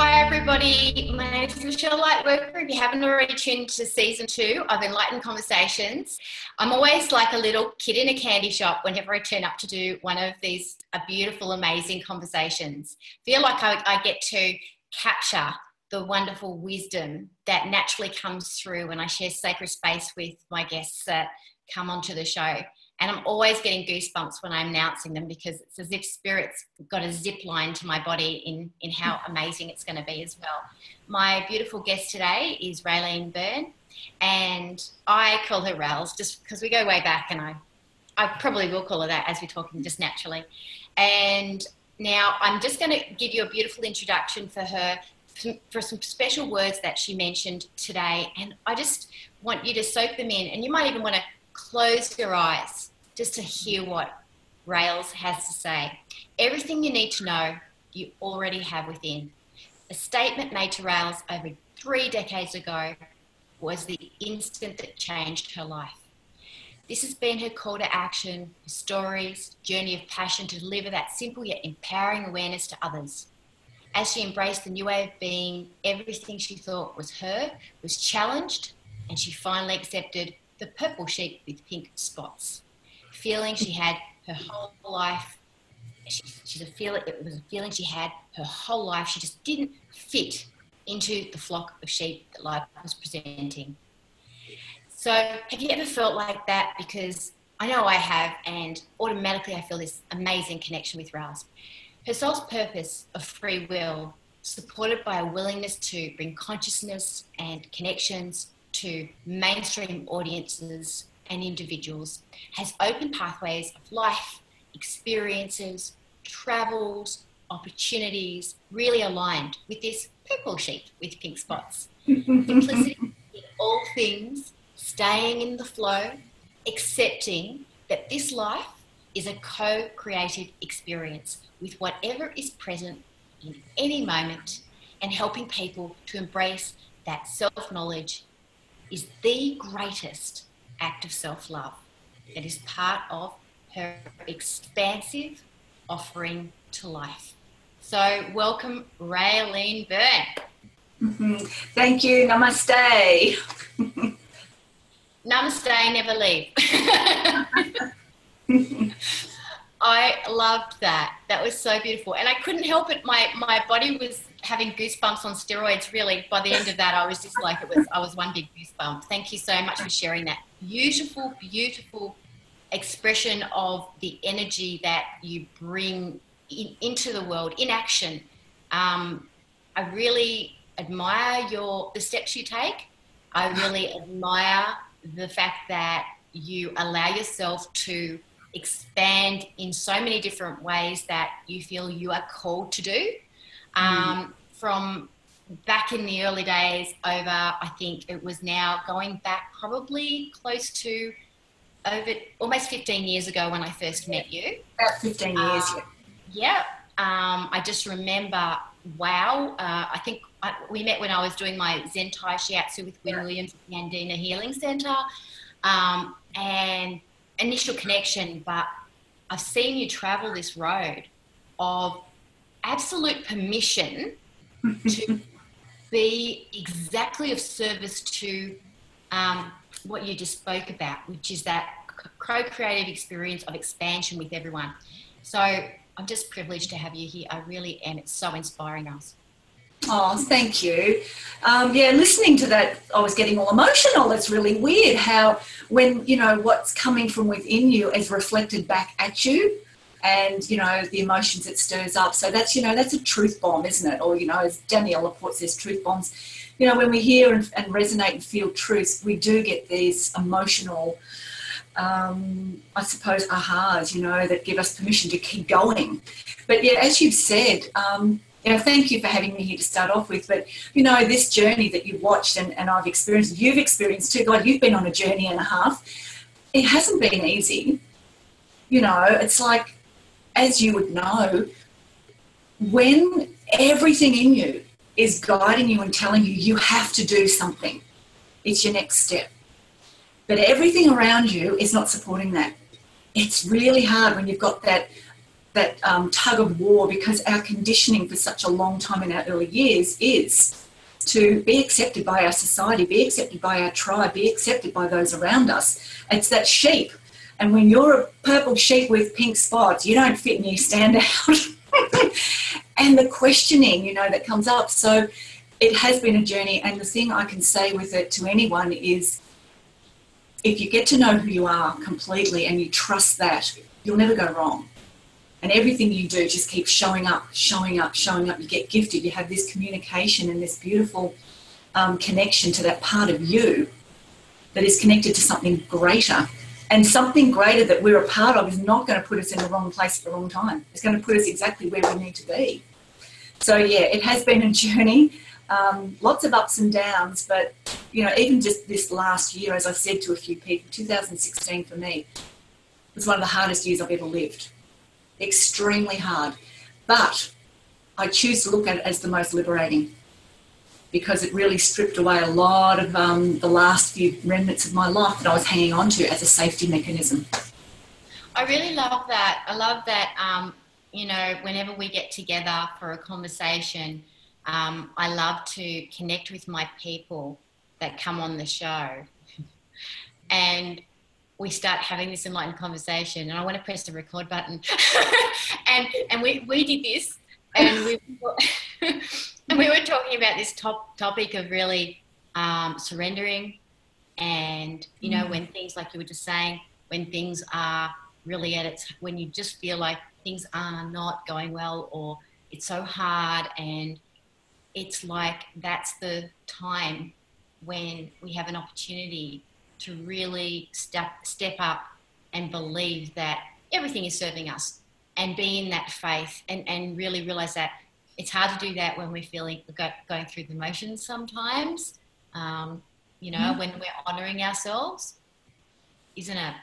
Hi, everybody. My name is Michelle Lightworker. If you haven't already tuned to season two of Enlightened Conversations, I'm always like a little kid in a candy shop whenever I turn up to do one of these a beautiful, amazing conversations. Feel like I, I get to capture the wonderful wisdom that naturally comes through when I share sacred space with my guests that come onto the show. And I'm always getting goosebumps when I'm announcing them because it's as if spirit's got a zip line to my body in, in how amazing it's going to be as well. My beautiful guest today is Raelene Byrne, and I call her Rails just because we go way back, and I, I probably will call her that as we're talking mm. just naturally. And now I'm just going to give you a beautiful introduction for her for some special words that she mentioned today. And I just want you to soak them in. And you might even want to close your eyes just to hear what Rails has to say. Everything you need to know, you already have within. A statement made to Rails over three decades ago was the instant that changed her life. This has been her call to action, her stories, journey of passion to deliver that simple yet empowering awareness to others. As she embraced the new way of being, everything she thought was her was challenged, and she finally accepted the purple sheep with pink spots. Feeling she had her whole life. She, she's a feeling, it was a feeling she had her whole life. She just didn't fit into the flock of sheep that life was presenting. So, have you ever felt like that? Because I know I have, and automatically I feel this amazing connection with Rasp. Her soul's purpose of free will, supported by a willingness to bring consciousness and connections to mainstream audiences and individuals has opened pathways of life, experiences, travels, opportunities, really aligned with this purple sheet with pink spots. Simplicity in all things, staying in the flow, accepting that this life is a co creative experience with whatever is present in any moment and helping people to embrace that self knowledge is the greatest act of self love. It is part of her expansive offering to life. So, welcome, Raelene Byrne. Mm-hmm. Thank you. Namaste. Namaste, never leave. I loved that. That was so beautiful. And I couldn't help it. My, my body was having goosebumps on steroids really by the end of that i was just like it was i was one big goosebump. Thank you so much for sharing that beautiful beautiful expression of the energy that you bring in, into the world in action. Um, i really admire your the steps you take. I really admire the fact that you allow yourself to expand in so many different ways that you feel you are called to do um, from back in the early days over, I think it was now going back probably close to over almost 15 years ago when I first met you. About 15 years, um, yeah. Um, I just remember, wow, uh, I think I, we met when I was doing my Zen Thai Shiatsu with Wynne Williams at the Andina Healing Center. Um, and initial connection, but I've seen you travel this road of absolute permission to be exactly of service to um, what you just spoke about, which is that co creative experience of expansion with everyone. So I'm just privileged to have you here. I really am. It's so inspiring us. Oh, thank you. Um, yeah, listening to that, I was getting all emotional. It's really weird how, when you know what's coming from within you is reflected back at you, and you know the emotions it stirs up. So that's you know that's a truth bomb, isn't it? Or you know, as Danielle LaPorte says, truth bombs. You know, when we hear and, and resonate and feel truth, we do get these emotional, um, I suppose, ahas. You know, that give us permission to keep going. But yeah, as you've said. Um, you know, thank you for having me here to start off with. But you know, this journey that you've watched and, and I've experienced, you've experienced too. God, you've been on a journey and a half. It hasn't been easy. You know, it's like, as you would know, when everything in you is guiding you and telling you you have to do something, it's your next step. But everything around you is not supporting that. It's really hard when you've got that that um, tug of war because our conditioning for such a long time in our early years is to be accepted by our society, be accepted by our tribe, be accepted by those around us. It's that sheep. And when you're a purple sheep with pink spots, you don't fit and you stand out. and the questioning, you know, that comes up. So it has been a journey. And the thing I can say with it to anyone is if you get to know who you are completely and you trust that, you'll never go wrong. And everything you do just keeps showing up, showing up, showing up. You get gifted. You have this communication and this beautiful um, connection to that part of you that is connected to something greater. And something greater that we're a part of is not going to put us in the wrong place at the wrong time. It's going to put us exactly where we need to be. So, yeah, it has been a journey. Um, lots of ups and downs, but you know, even just this last year, as I said to a few people, 2016 for me was one of the hardest years I've ever lived extremely hard. But I choose to look at it as the most liberating because it really stripped away a lot of um, the last few remnants of my life that I was hanging on to as a safety mechanism. I really love that. I love that, um, you know, whenever we get together for a conversation, um, I love to connect with my people that come on the show. and we start having this enlightened conversation and I want to press the record button. and and we, we did this and we we were talking about this top topic of really um, surrendering and you know mm. when things like you were just saying when things are really at its when you just feel like things are not going well or it's so hard and it's like that's the time when we have an opportunity to really step step up and believe that everything is serving us and be in that faith and, and really realize that it's hard to do that when we're feeling going through the motions sometimes. Um, you know mm-hmm. when we're honoring ourselves. Isn't it?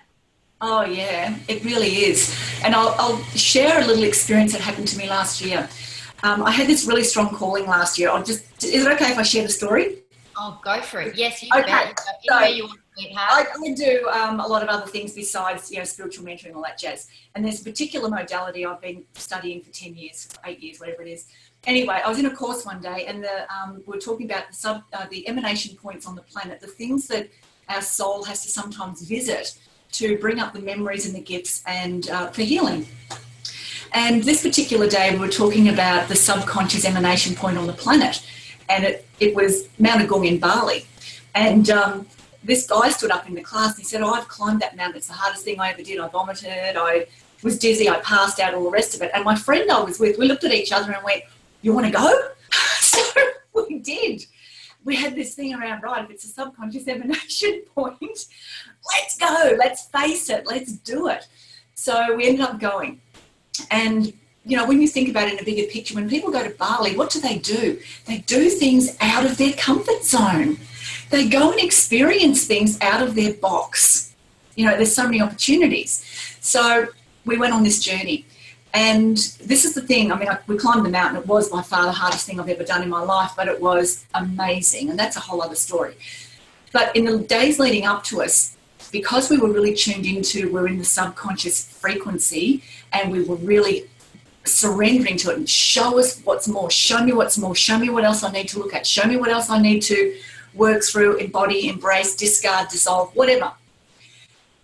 Oh yeah it really is. And I'll, I'll share a little experience that happened to me last year. Um, i had this really strong calling last year i'll just is it okay if i share the story? Oh go for it. Yes you okay. bet. So, you I, I, do um, a lot of other things besides, you know, spiritual mentoring all that jazz. And there's a particular modality I've been studying for 10 years, eight years, whatever it is. Anyway, I was in a course one day and the, um, we are talking about the, sub, uh, the emanation points on the planet, the things that our soul has to sometimes visit to bring up the memories and the gifts and uh, for healing. And this particular day, we were talking about the subconscious emanation point on the planet. And it, it was Mount Agung in Bali. And um, this guy stood up in the class and he said, Oh, I've climbed that mountain. It's the hardest thing I ever did. I vomited. I was dizzy. I passed out, all the rest of it. And my friend I was with, we looked at each other and went, You want to go? so we did. We had this thing around, right? If it's a subconscious emanation point, let's go. Let's face it. Let's do it. So we ended up going. And you know, when you think about it in a bigger picture, when people go to Bali, what do they do? They do things out of their comfort zone they go and experience things out of their box. You know, there's so many opportunities. So we went on this journey. And this is the thing, I mean, I, we climbed the mountain. It was by far the hardest thing I've ever done in my life, but it was amazing. And that's a whole other story. But in the days leading up to us, because we were really tuned into, we're in the subconscious frequency, and we were really surrendering to it and show us what's more, show me what's more, show me what else I need to look at, show me what else I need to work through, embody, embrace, discard, dissolve, whatever.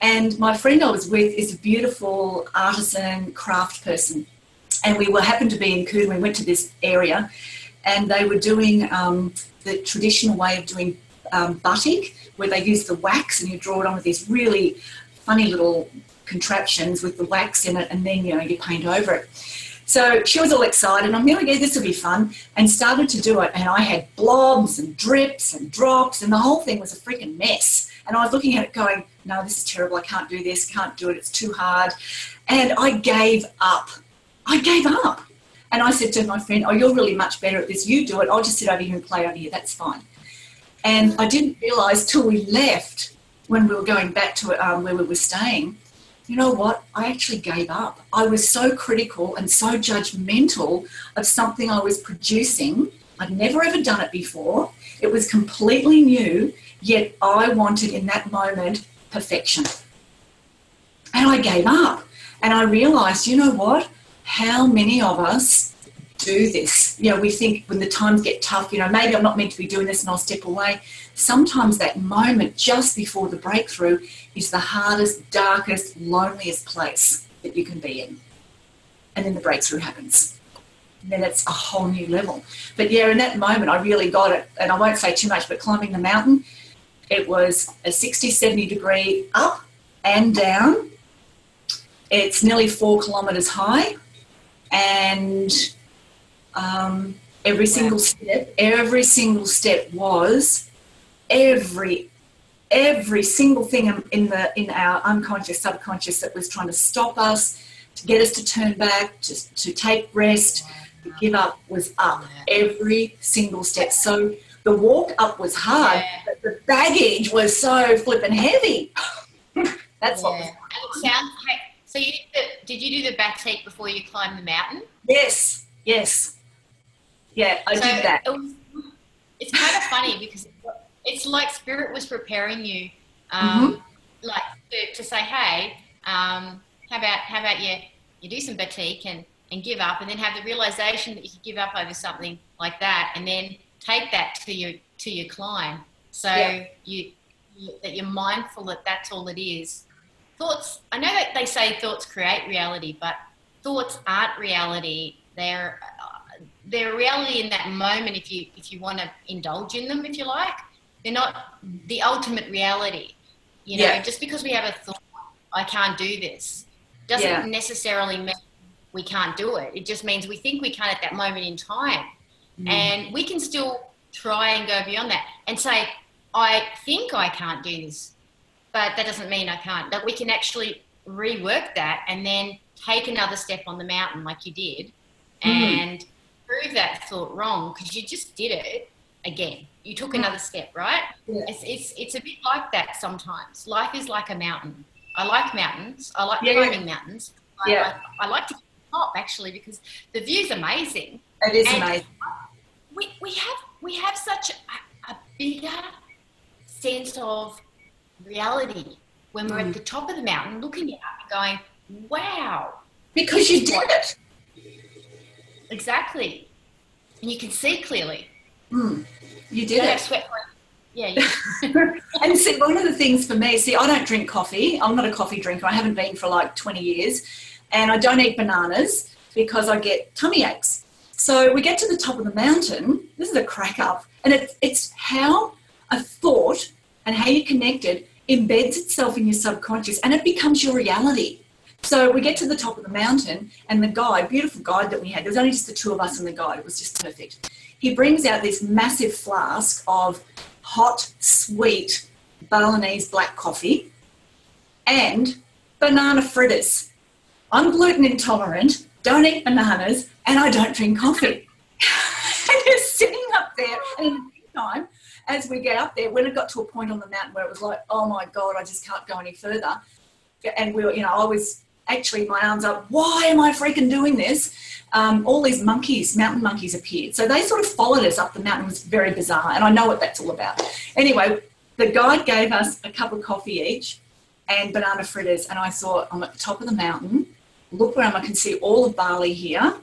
And my friend I was with is a beautiful artisan craft person. And we were happened to be in Coon. We went to this area and they were doing um, the traditional way of doing um, where they use the wax and you draw it on with these really funny little contraptions with the wax in it, and then you know you paint over it. So she was all excited. I'm yeah, this will be fun, and started to do it. And I had blobs and drips and drops, and the whole thing was a freaking mess. And I was looking at it going, no, this is terrible. I can't do this, can't do it. It's too hard. And I gave up. I gave up. And I said to my friend, Oh, you're really much better at this. You do it. I'll just sit over here and play over here. That's fine. And I didn't realize till we left when we were going back to um, where we were staying. You know what? I actually gave up. I was so critical and so judgmental of something I was producing. I'd never ever done it before. It was completely new, yet I wanted in that moment perfection. And I gave up. And I realized, you know what? How many of us do this? You know, we think when the times get tough, you know, maybe I'm not meant to be doing this and I'll step away. Sometimes that moment just before the breakthrough is the hardest, darkest, loneliest place that you can be in. And then the breakthrough happens. And then it's a whole new level. But yeah, in that moment, I really got it. And I won't say too much, but climbing the mountain, it was a 60, 70 degree up and down it's nearly four kilometres high, and um, every single step, every single step was every every single thing in the in our unconscious, subconscious that was trying to stop us, to get us to turn back, to, to take rest, to give up was up every single step. So the walk up was hard, yeah. but the baggage was so flipping heavy. That's yeah. what was. Sounds like so you did, the, did you do the back seat before you climbed the mountain? Yes, yes. Yeah, I so did that. It was, it's kind of funny because it's like spirit was preparing you, um, mm-hmm. like to, to, say, hey, um, how about how about you you do some batik and and give up, and then have the realization that you could give up over something like that, and then take that to your to your climb. So yeah. you, you that you're mindful that that's all it is thoughts, I know that they say thoughts create reality, but thoughts aren't reality. They're, uh, they're reality in that moment if you, if you want to indulge in them, if you like. They're not the ultimate reality. You know, yeah. just because we have a thought, I can't do this, doesn't yeah. necessarily mean we can't do it. It just means we think we can't at that moment in time. Mm. And we can still try and go beyond that and say, I think I can't do this but that doesn't mean I can't. That we can actually rework that and then take another step on the mountain like you did mm-hmm. and prove that thought wrong because you just did it again. You took another step, right? Yeah. It's, it's, it's a bit like that sometimes. Life is like a mountain. I like mountains. I like yeah. climbing mountains. I, yeah. I, I like to top actually because the view's amazing. It is and amazing. We, we have we have such a, a bigger sense of reality when we're mm. at the top of the mountain looking up and going, wow. Because you did it. Exactly. And you can see clearly. Mm. You did it. Sweat yeah. and see, one of the things for me, see, I don't drink coffee. I'm not a coffee drinker. I haven't been for like 20 years. And I don't eat bananas because I get tummy aches. So we get to the top of the mountain. This is a crack up. And it's, it's how a thought and how you connected embeds itself in your subconscious and it becomes your reality. So we get to the top of the mountain, and the guide, beautiful guide that we had, there was only just the two of us and the guide, it was just perfect. He brings out this massive flask of hot, sweet Balinese black coffee and banana fritters. I'm gluten intolerant, don't eat bananas, and I don't drink coffee. and you're sitting up there, and in the meantime, as we get up there, when it got to a point on the mountain where it was like, oh my God, I just can't go any further. And we were, you know, I was actually, my arms up, why am I freaking doing this? Um, all these monkeys, mountain monkeys appeared. So they sort of followed us up the mountain. It was very bizarre. And I know what that's all about. Anyway, the guide gave us a cup of coffee each and banana fritters. And I thought, I'm at the top of the mountain. Look where I can see all of Bali here.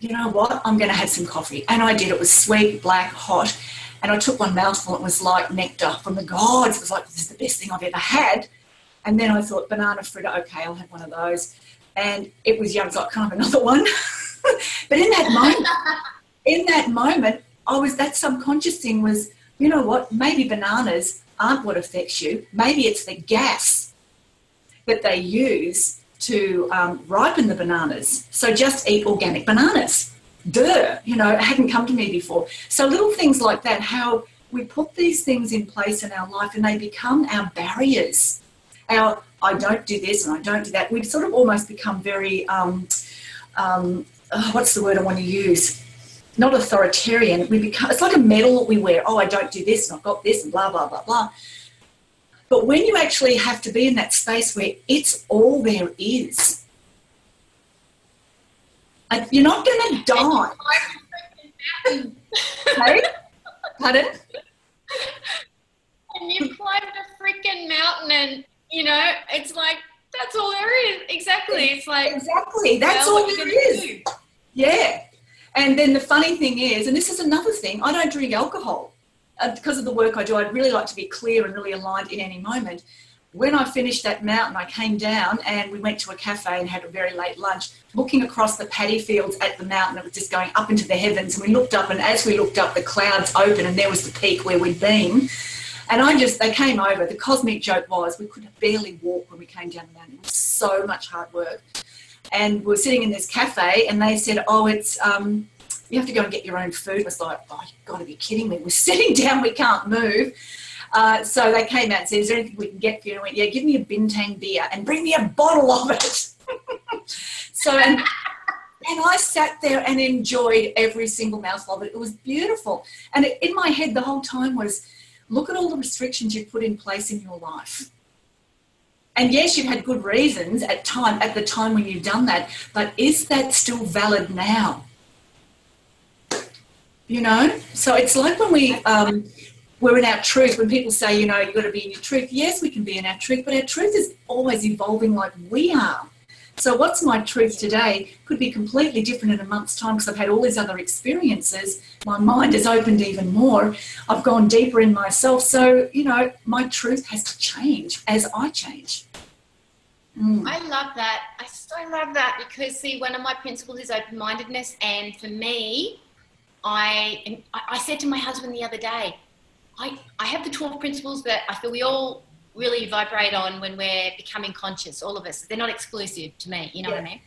You know what? I'm going to have some coffee. And I did. It was sweet, black, hot. And I took one mouthful, it was like nectar from the gods. It was like, this is the best thing I've ever had. And then I thought, banana fritter, okay, I'll have one of those. And it was young, so I can't have another one. but in that moment, in that moment, I was, that subconscious thing was, you know what, maybe bananas aren't what affects you. Maybe it's the gas that they use to um, ripen the bananas. So just eat organic bananas duh, you know, it hadn't come to me before. So little things like that, how we put these things in place in our life and they become our barriers. Our I don't do this and I don't do that. We've sort of almost become very um, um, oh, what's the word I want to use? Not authoritarian. We become it's like a medal that we wear. Oh, I don't do this, and I've got this, and blah blah blah blah. But when you actually have to be in that space where it's all there is, you're not going to die. hey? Pardon? And you climbed a freaking mountain, and you know, it's like that's all there is. Exactly. It's like exactly that's well, all there is. Do? Yeah. And then the funny thing is, and this is another thing, I don't drink alcohol. Uh, because of the work I do, I'd really like to be clear and really aligned in any moment. When I finished that mountain, I came down and we went to a cafe and had a very late lunch, looking across the paddy fields at the mountain. It was just going up into the heavens. And we looked up, and as we looked up, the clouds opened, and there was the peak where we'd been. And I just, they came over. The cosmic joke was we could barely walk when we came down the mountain. It was so much hard work. And we are sitting in this cafe, and they said, Oh, it's, um, you have to go and get your own food. I was like, oh, you've got to be kidding me. We're sitting down, we can't move. Uh, so they came out and said, is there anything we can get for you? And I went, yeah, give me a Bintang beer and bring me a bottle of it. so, and, and I sat there and enjoyed every single mouthful of it. It was beautiful. And it, in my head the whole time was, look at all the restrictions you've put in place in your life. And yes, you've had good reasons at time at the time when you've done that, but is that still valid now? you know so it's like when we um, we're in our truth when people say you know you've got to be in your truth yes we can be in our truth but our truth is always evolving like we are so what's my truth today could be completely different in a month's time because i've had all these other experiences my mind has opened even more i've gone deeper in myself so you know my truth has to change as i change Mm. I love that. I so love that because, see, one of my principles is open mindedness. And for me, I, I said to my husband the other day, I, I have the 12 principles that I feel we all really vibrate on when we're becoming conscious, all of us. They're not exclusive to me, you know yeah. what I mean?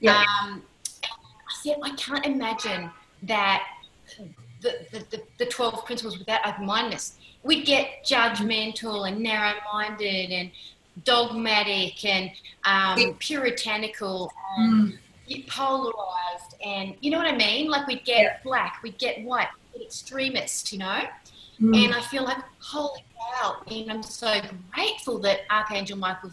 Yeah. Um, I said, I can't imagine that the, the, the, the 12 principles without open mindedness. We get judgmental and narrow minded and dogmatic and um, puritanical and mm. polarized and you know what I mean? Like we'd get yeah. black, we'd get white, we'd get extremist, you know? Mm. And I feel like, holy cow, and I'm so grateful that Archangel Michael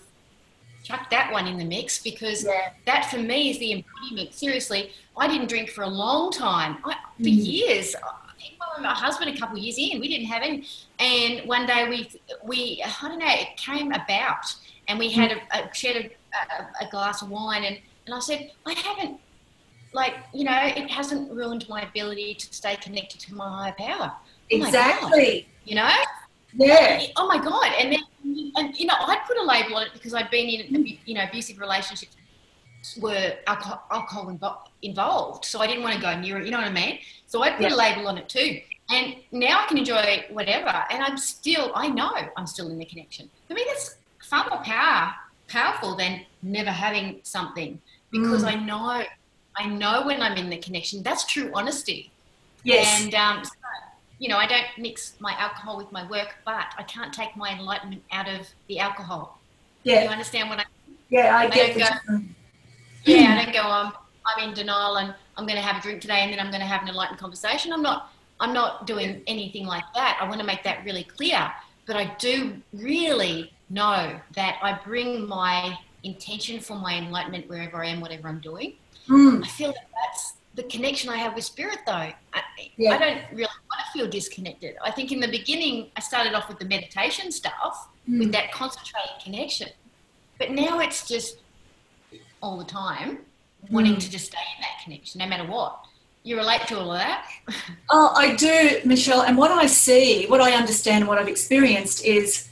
chucked that one in the mix because yeah. that for me is the embodiment. Seriously, I didn't drink for a long time, I, for mm. years. Well, my husband a couple of years in, we didn't have any. And one day we, we I don't know, it came about, and we had a, a shared a, a, glass of wine, and, and I said, I haven't like you know it hasn't ruined my ability to stay connected to my higher power oh exactly you know yeah oh my god and then and you know i put a label on it because i'd been in you know abusive relationships were alcohol, alcohol involved so i didn't want to go near it you know what i mean so i put yeah. a label on it too and now i can enjoy whatever and i'm still i know i'm still in the connection for me that's far more power powerful than never having something because mm. i know I know when I'm in the connection. That's true honesty. Yes. And, um, so, you know, I don't mix my alcohol with my work, but I can't take my enlightenment out of the alcohol. Yeah. You understand what I Yeah, I, I get go, Yeah, I don't go, I'm, I'm in denial and I'm going to have a drink today and then I'm going to have an enlightened conversation. I'm not, I'm not doing anything like that. I want to make that really clear. But I do really know that I bring my intention for my enlightenment wherever I am, whatever I'm doing. Mm. I feel like that's the connection I have with spirit, though. I, yeah. I don't really want to feel disconnected. I think in the beginning, I started off with the meditation stuff, mm. with that concentrated connection. But now it's just all the time wanting mm. to just stay in that connection, no matter what. You relate to all of that? oh, I do, Michelle. And what I see, what I understand, what I've experienced is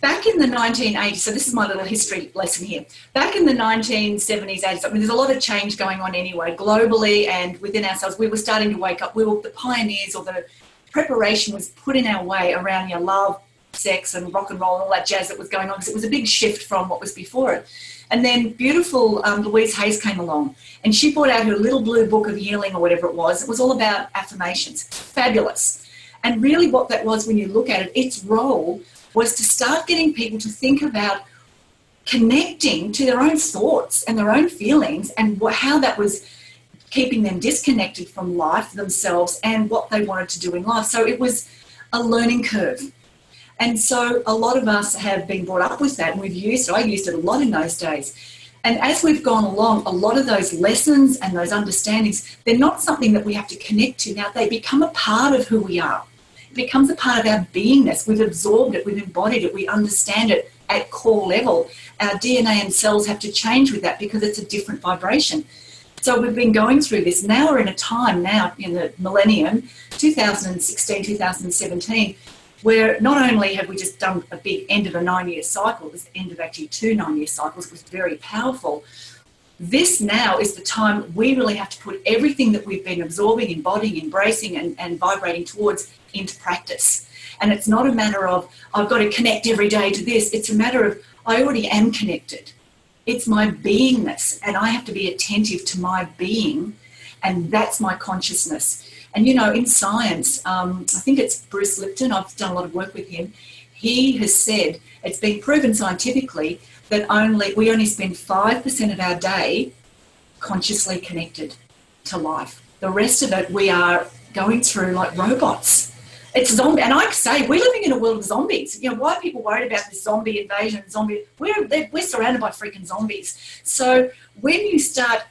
back in the 1980s, so this is my little history lesson here. Back in the 1970s, 80s, I mean, there's a lot of change going on anyway, globally and within ourselves. We were starting to wake up. We were the pioneers, or the preparation was put in our way around your love, sex, and rock and roll, and all that jazz that was going on, because it was a big shift from what was before it. And then beautiful um, Louise Hayes came along, and she brought out her little blue book of healing, or whatever it was. It was all about affirmations. Fabulous. And really, what that was, when you look at it, its role was to start getting people to think about connecting to their own thoughts and their own feelings and how that was keeping them disconnected from life themselves and what they wanted to do in life. So it was a learning curve. And so a lot of us have been brought up with that and we've used it. I used it a lot in those days. And as we've gone along, a lot of those lessons and those understandings, they're not something that we have to connect to. Now they become a part of who we are. Becomes a part of our beingness. We've absorbed it, we've embodied it, we understand it at core level. Our DNA and cells have to change with that because it's a different vibration. So we've been going through this. Now we're in a time now in the millennium, 2016, 2017, where not only have we just done a big end of a nine year cycle, this end of actually two nine year cycles was very powerful. This now is the time we really have to put everything that we've been absorbing, embodying, embracing, and, and vibrating towards into practice. And it's not a matter of, I've got to connect every day to this. It's a matter of, I already am connected. It's my beingness, and I have to be attentive to my being, and that's my consciousness. And you know, in science, um, I think it's Bruce Lipton, I've done a lot of work with him. He has said it's been proven scientifically that only we only spend 5% of our day consciously connected to life. The rest of it we are going through like robots. It's zombie, and I say we're living in a world of zombies. You know why are people worried about this zombie invasion? Zombie, we're we're surrounded by freaking zombies. So when you start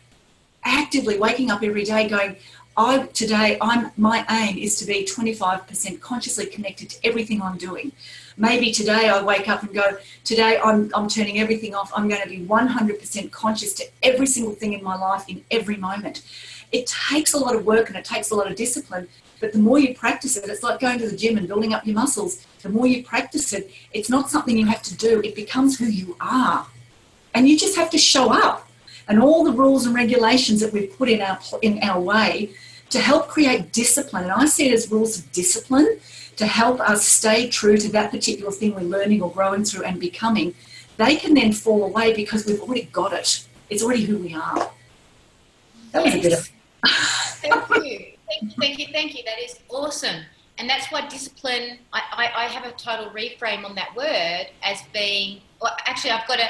actively waking up every day, going, I today I'm my aim is to be 25% consciously connected to everything I'm doing. Maybe today I wake up and go, today I'm I'm turning everything off. I'm going to be 100% conscious to every single thing in my life in every moment. It takes a lot of work and it takes a lot of discipline, but the more you practice it, it's like going to the gym and building up your muscles. The more you practice it, it's not something you have to do. It becomes who you are. And you just have to show up. And all the rules and regulations that we've put in our in our way to help create discipline. And I see it as rules of discipline to help us stay true to that particular thing we're learning or growing through and becoming. They can then fall away because we've already got it. It's already who we are. That was a bit of. thank you. Thank you, thank you, thank you. That is awesome. And that's why discipline, I, I, I have a total reframe on that word as being, well, actually, I've got a,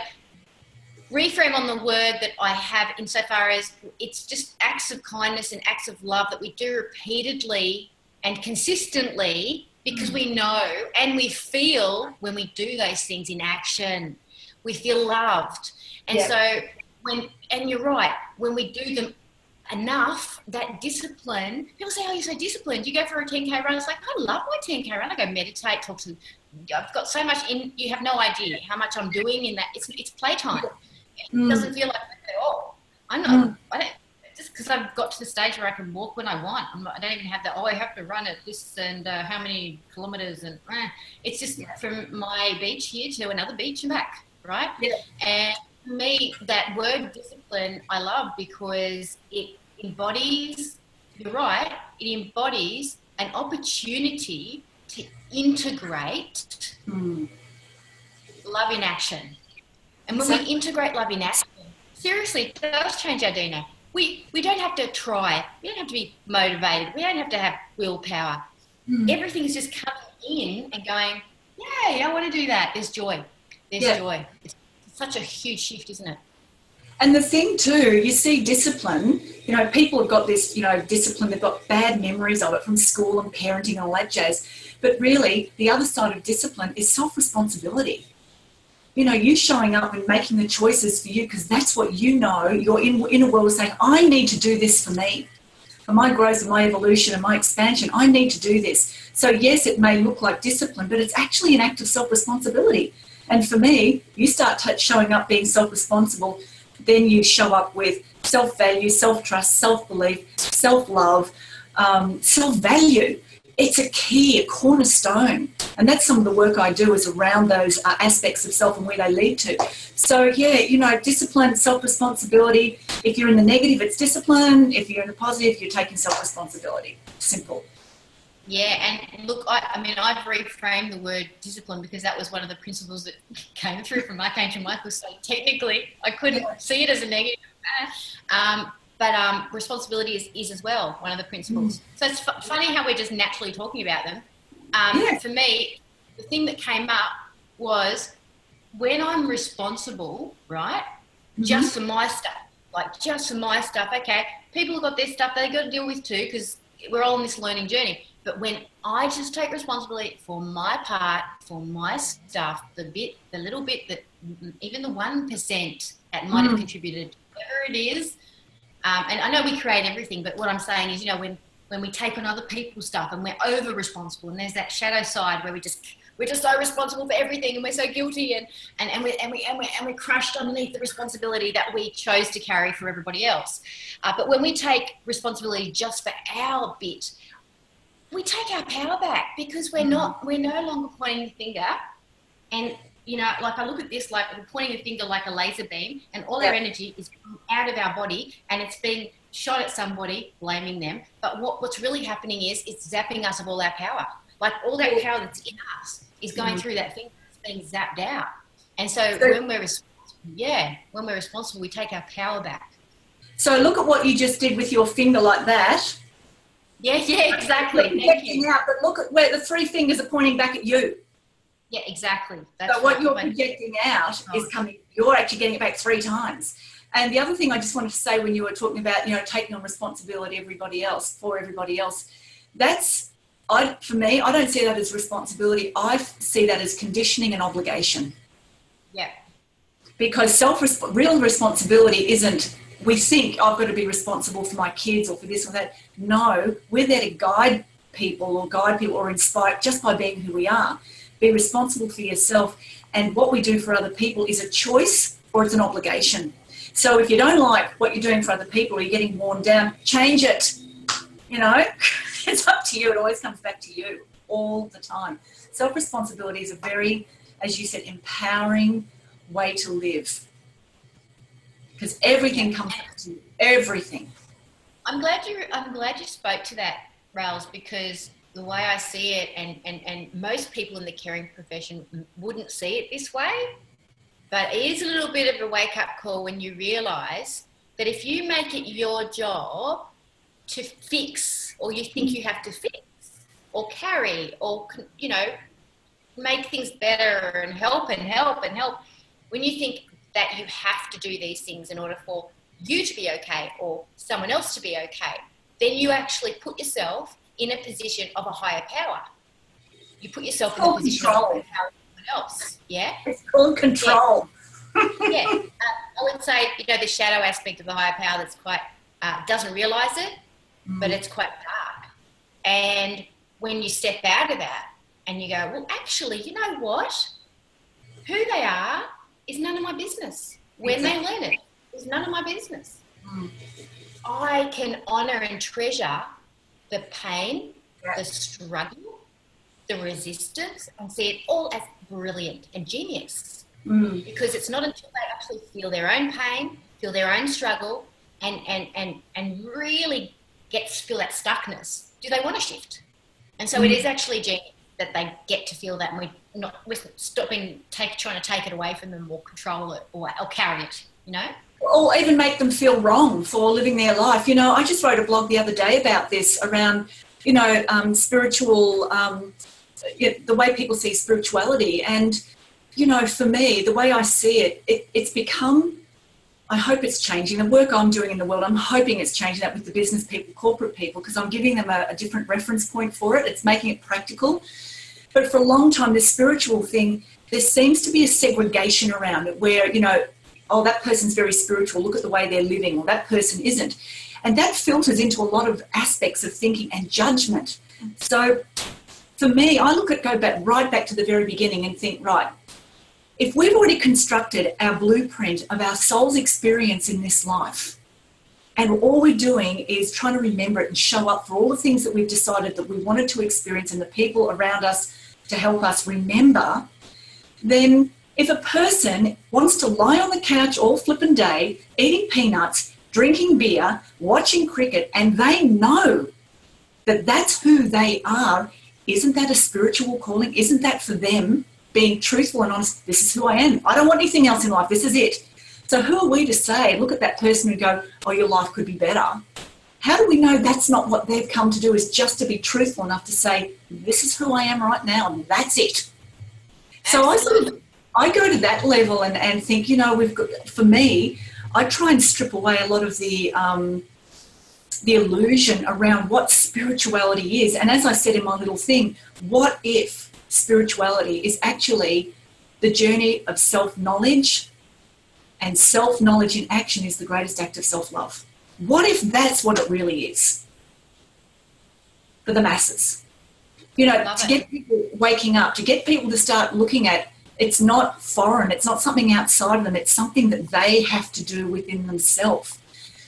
reframe on the word that I have insofar as it's just acts of kindness and acts of love that we do repeatedly and consistently because we know and we feel when we do those things in action, we feel loved. And yeah. so when and you're right, when we do them enough, that discipline, people say, Oh, you're so disciplined. You go for a 10K run. It's like, I love my 10K run. I go meditate, talk to I've got so much in you have no idea how much I'm doing in that. It's it's playtime. It mm. doesn't feel like at all. I'm not. Mm. I don't. Just because I've got to the stage where I can walk when I want. Not, i don't even have that. Oh, I have to run at this and uh, how many kilometers and eh. it's just yeah. from my beach here to another beach and back, right? Yeah. And for me, that word discipline I love because it embodies. You're right. It embodies an opportunity to integrate mm. love in action and when so, we integrate love in action, seriously, it does change our DNA. We, we don't have to try. We don't have to be motivated. We don't have to have willpower. Hmm. Everything's just coming in and going, yay, I want to do that. There's joy. There's yeah. joy. Such a huge shift, isn't it? And the thing too, you see discipline, you know, people have got this, you know, discipline, they've got bad memories of it from school and parenting and all that jazz. But really, the other side of discipline is self responsibility you know, you showing up and making the choices for you because that's what you know. You're in, in a world saying, I need to do this for me, for my growth and my evolution and my expansion. I need to do this. So, yes, it may look like discipline, but it's actually an act of self responsibility. And for me, you start t- showing up being self responsible, then you show up with self value, self trust, self belief, self love, um, self value it's a key, a cornerstone. And that's some of the work I do is around those uh, aspects of self and where they lead to. So, yeah, you know, discipline, self responsibility. If you're in the negative, it's discipline. If you're in the positive, you're taking self responsibility. Simple. Yeah, and look, I, I, mean, I've reframed the word discipline because that was one of the principles that came through from Archangel Michael. So technically, I couldn't see it as a negative. Um, but um, responsibility is, is as well one of the principles. Mm. So it's f- funny how we're just naturally talking about them. Um, yeah. For me, the thing that came up was when I'm responsible, right, mm-hmm. just for my stuff, like just for my stuff. Okay, people have got their stuff they got to deal with too because we're all on this learning journey. But when I just take responsibility for my part, for my stuff, the bit, the little bit that even the one percent that might have Mm. contributed, whatever it is. Um, and I know we create everything, but what I'm saying is, you know, when when we take on other people's stuff and we're over responsible, and there's that shadow side where we just we're just so responsible for everything, and we're so guilty, and and and we and we and we and we're crushed underneath the responsibility that we chose to carry for everybody else. Uh, but when we take responsibility just for our bit, we take our power back because we're not we're no longer pointing the finger and you know like i look at this like we're pointing a finger like a laser beam and all our energy is out of our body and it's being shot at somebody blaming them. But what, what's really happening is it's zapping us of all our power. Like all that power that's in us is going Mhm. through that finger it's being zapped out and so, So- when we're responsible yeah when we're responsible we take our power back So look at what you just did with your finger like that. yeah yeah exactly thank you out, but look at where the three fingers are pointing back at you. yeah exactly that's So what you're projecting out Oh. is coming. You're actually getting it back three times. And the other thing I just wanted to say when you were talking about, you know, taking on responsibility, everybody else for everybody else, that's I for me, I don't see that as responsibility. I see that as conditioning and obligation. yeah because self real responsibility isn't we think I've got to be responsible for my kids or for this or that. No, we're there to guide people or guide people or inspire just by being who we are. Be responsible for yourself, and what we do for other people is a choice or it's an obligation. So if you don't like what you're doing for other people or you're getting worn down, change it. You know, it's up to you. It always comes back to you all the time. Self responsibility is a very, as you said, empowering way to live because everything comes back to you. Everything. I'm glad you. I'm glad you spoke to that, Rails, because the way I see it, and and and most people in the caring profession wouldn't see it this way, but it is a little bit of a wake up call when you realise that if you make it your job to fix, or you think you have to fix, or carry, or you know, make things better and help and help and help, when you think that you have to do these things in order for you to be okay or someone else to be okay, then you actually put yourself in a position of a higher power. You put yourself in a position of control. higher power someone else. Yeah? It's called control. Yeah. Uh, I would say, you know, the shadow aspect of the higher power that's quite, uh, doesn't realize it, but it's quite dark. And when you step out of that and you go, well, actually, you know what? Who they are is none of my business. When they learn it, is none of my business. Mm. I can honor and treasure the pain, the struggle, the resistance, and see it all as brilliant and genius Mm. because it's not until they actually feel their own pain, feel their own struggle, and and and and really get to feel that stuckness. Do they want to shift? And so it Mm. is actually genius that they get to feel that, and we're not we're stopping take trying to take it away from them or control it or, or carry it. You know? Or even make them feel wrong for living their life. You know, I just wrote a blog the other day about this around, you know, um, spiritual, um, the way people see spirituality. And, you know, for me, the way I see it, it it's become I hope it's changing. The work I'm doing in the world, I'm hoping it's changing that with the business people, corporate people, because I'm giving them a, a different reference point for it. It's making it practical. But for a long time, this spiritual thing, there seems to be a segregation around it where, you know, oh, that person's very spiritual, look at the way they're living, or that person isn't. And that filters into a lot of aspects of thinking and judgment. So for me, I look at go back right back to the very beginning and think, right, if we've already constructed our blueprint of our soul's experience in this life, and all we're doing is trying to remember it and show up for all the things that we've decided that we wanted to experience and the people around us to help us remember, then if a person wants to lie on the couch all flippin' day, eating peanuts, drinking beer, watching cricket, and they know that that's who they are, isn't that a spiritual calling? Isn't that for them being truthful and honest? This is who I am. I don't want anything else in life. This is it. So who are we to say, look at that person and go, oh, your life could be better? How do we know that's not what they've come to do is just to be truthful enough to say, this is who I am right now and that's it. So I sort of, I go to that level and, and think, you know, we've got, for me, I try and strip away a lot of the um, the illusion around what spirituality is. And as I said in my little thing, what if spirituality is actually the journey of self knowledge, and self knowledge in action is the greatest act of self love? What if that's what it really is for the masses? You know, Love to it. get people waking up, to get people to start looking at it's not foreign, it's not something outside of them, it's something that they have to do within themselves.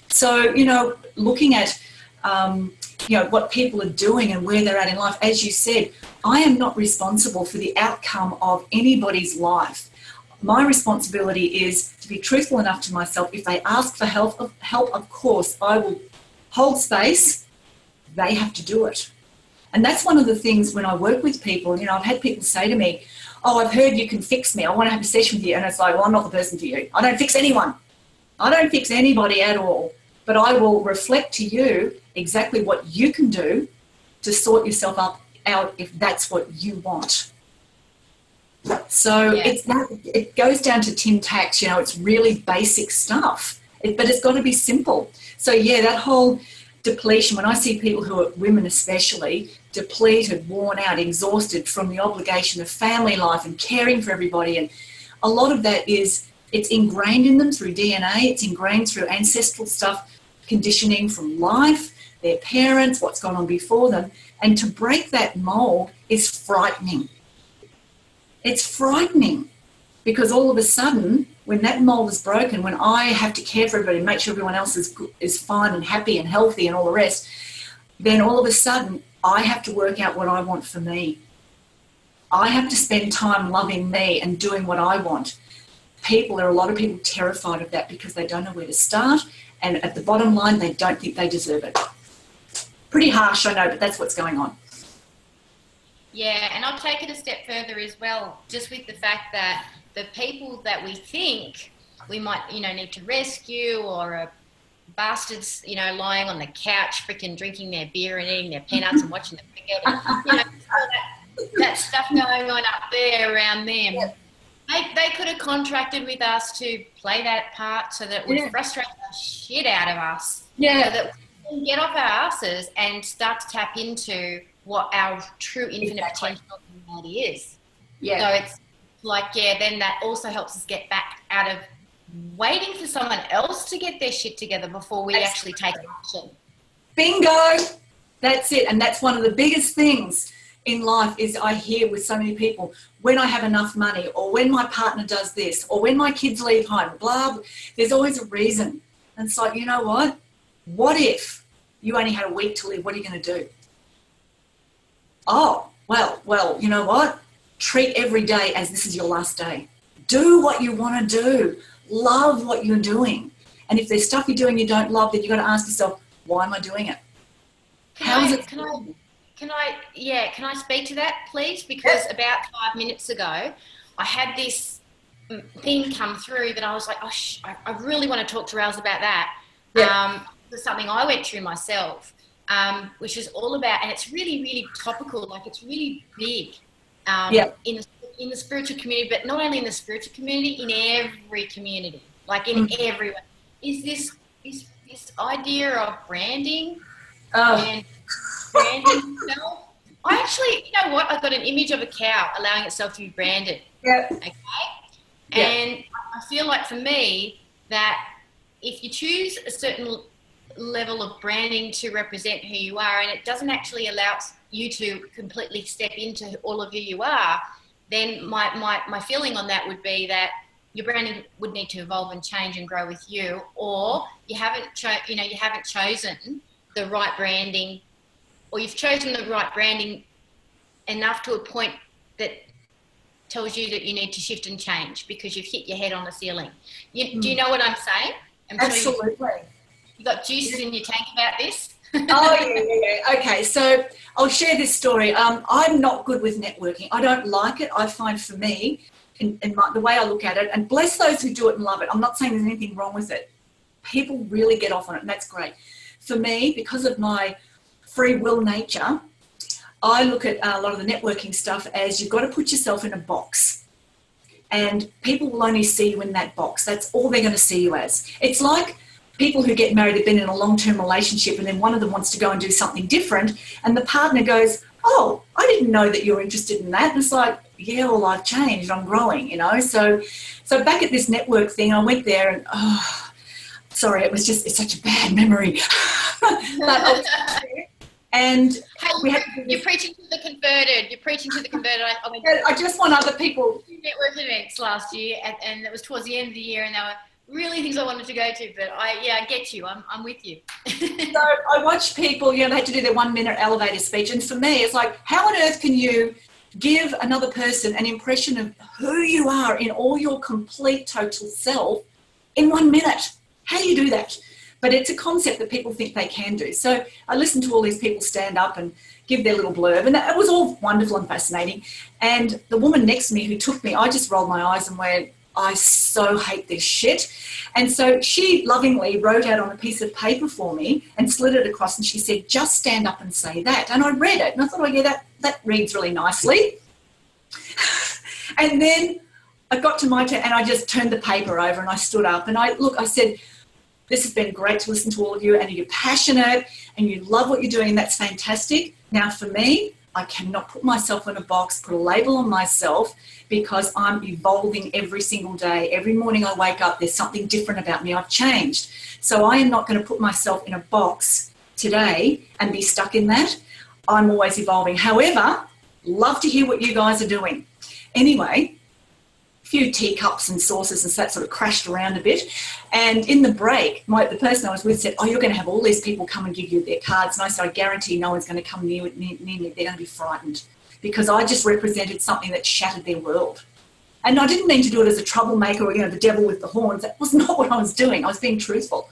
So, you know, looking at um, you know what people are doing and where they're at in life, as you said, I am not responsible for the outcome of anybody's life. My responsibility is to be truthful enough to myself. If they ask for help, help, of course, I will hold space. They have to do it. And that's one of the things when I work with people, you know, I've had people say to me, Oh, I've heard you can fix me. I want to have a session with you. And it's like, Well, I'm not the person for you. I don't fix anyone. I don't fix anybody at all. But I will reflect to you exactly what you can do to sort yourself up out if that's what you want. So yeah. it's that, it goes down to tin tacks, you know, it's really basic stuff, it, but it's got to be simple. So yeah, that whole depletion, when I see people who are women especially, depleted, worn out, exhausted from the obligation of family life and caring for everybody, and a lot of that is it's ingrained in them through DNA, it's ingrained through ancestral stuff, conditioning from life, their parents, what's gone on before them. And to break that mold is frightening. It's frightening because all of a sudden, when that mold is broken, when I have to care for everybody, and make sure everyone else is, is fine and happy and healthy and all the rest, then all of a sudden I have to work out what I want for me. I have to spend time loving me and doing what I want. People, there are a lot of people terrified of that because they don't know where to start, and at the bottom line, they don't think they deserve it. Pretty harsh, I know, but that's what's going on. Yeah, and I'll take it a step further as well, just with the fact that the people that we think we might, you know, need to rescue or a bastards, you know, lying on the couch, freaking drinking their beer and eating their peanuts and watching the cricket, you know, that, that, stuff going on up there around them. Yeah. They, they could have contracted with us to play that part so that it would yeah. frustrate the shit out of us. Yeah. So that can get off our asses and start to tap into what our true infinite exactly. potential reality is. Yeah. So it's like, yeah, then that also helps us get back out of waiting for someone else to get their shit together before we actually take action. Bingo! That's it. And that's one of the biggest things in life is I hear with so many people when I have enough money or when my partner does this or when my kids leave home, blah, blah, there's always a reason. And it's like, you know what? What if you only had a week to live? What are you going to do? oh, well, well, you know what? Treat every day as this is your last day. Do what you want to do. Love what you're doing. And if there's stuff you're doing you don't love, then you've got to ask yourself, why am I doing it? Can How I, is it? Can I, can I, yeah, can I speak to that, please? Because yes. about five minutes ago, I had this thing come through that I was like, oh, sh- I really want to talk to Rails about that. Yeah. Um, something I went through myself um, which is all about, and it's really, really topical. Like it's really big um, yeah. in the in the spiritual community, but not only in the spiritual community, in every community, like in mm. everyone. Is this this this idea of branding oh. and branding itself? I actually, you know what? I've got an image of a cow allowing itself to be branded. Yeah. Okay. And I feel like for me that if you choose a certain level of branding to represent who you are, and it doesn't actually allow you to completely step into all of who you are, then my, my, my feeling on that would be that your branding would need to evolve and change and grow with you, or you haven't cho- you know you haven't chosen the right branding, or you've chosen the right branding enough to a point that tells you that you need to shift and change because you've hit your head on the ceiling. You, mm. Do you hmm. know what I'm saying? I'm Absolutely. Sure you got juices in your tank about this? oh yeah, yeah, yeah. Okay, so I'll share this story. Um, I'm not good with networking. I don't like it. I find for me, in, in my, the way I look at it, and bless those who do it and love it. I'm not saying there's anything wrong with it. People really get off on it, and that's great. For me, because of my free will nature, I look at a lot of the networking stuff as you've got to put yourself in a box. and people will only see you in that box. That's all they're going to see you as. It's like people who get married have been in a long term relationship and then one of them wants to go and do something different, and the partner goes, Oh, I didn't know that you're interested in that. And it's like, Yeah, well, I've changed, I'm growing, you know. So, so back at this network thing, I went there and, oh, sorry, it was just, it's such a bad memory. but and hey, we have you're preaching to the converted. You're preaching to the converted. I, I, I just want other people. Network events last year, and, and it was towards the end of the year, and they were really things I wanted to go to. But I, yeah, I get you. I'm, I'm with you. so I watch people. You know, they had to do their one minute elevator speech, and for me, it's like, how on earth can you? Give another person an impression of who you are in all your complete total self in one minute. How do you do that? but it's a concept that people think they can do. So I listened to all these people stand up and give their little blurb, and it was all wonderful and fascinating. And the woman next to me who took me, I just rolled my eyes and went, I so hate this shit. And so she lovingly wrote out on a piece of paper for me and slid it across and she said, just stand up and say that. And I read it and I thought, oh yeah, that, that reads really nicely. and then I got to my turn and I just turned the paper over and I stood up and I look, I said, this has been great to listen to all of you, and you're passionate and you love what you're doing. That's fantastic. Now, for me, I cannot put myself in a box, put a label on myself because I'm evolving every single day. Every morning I wake up, there's something different about me. I've changed. So I am not going to put myself in a box today and be stuck in that. I'm always evolving. However, love to hear what you guys are doing. Anyway, few teacups and saucers and that sort of crashed around a bit. And in the break, my, the person I was with said, Oh, you're going to have all these people come and give you their cards. And I said, I guarantee no one's going to come near, near, near me. They're going to be frightened because I just represented something that shattered their world. And I didn't mean to do it as a troublemaker or, you know, the devil with the horns. That was not what I was doing. I was being truthful.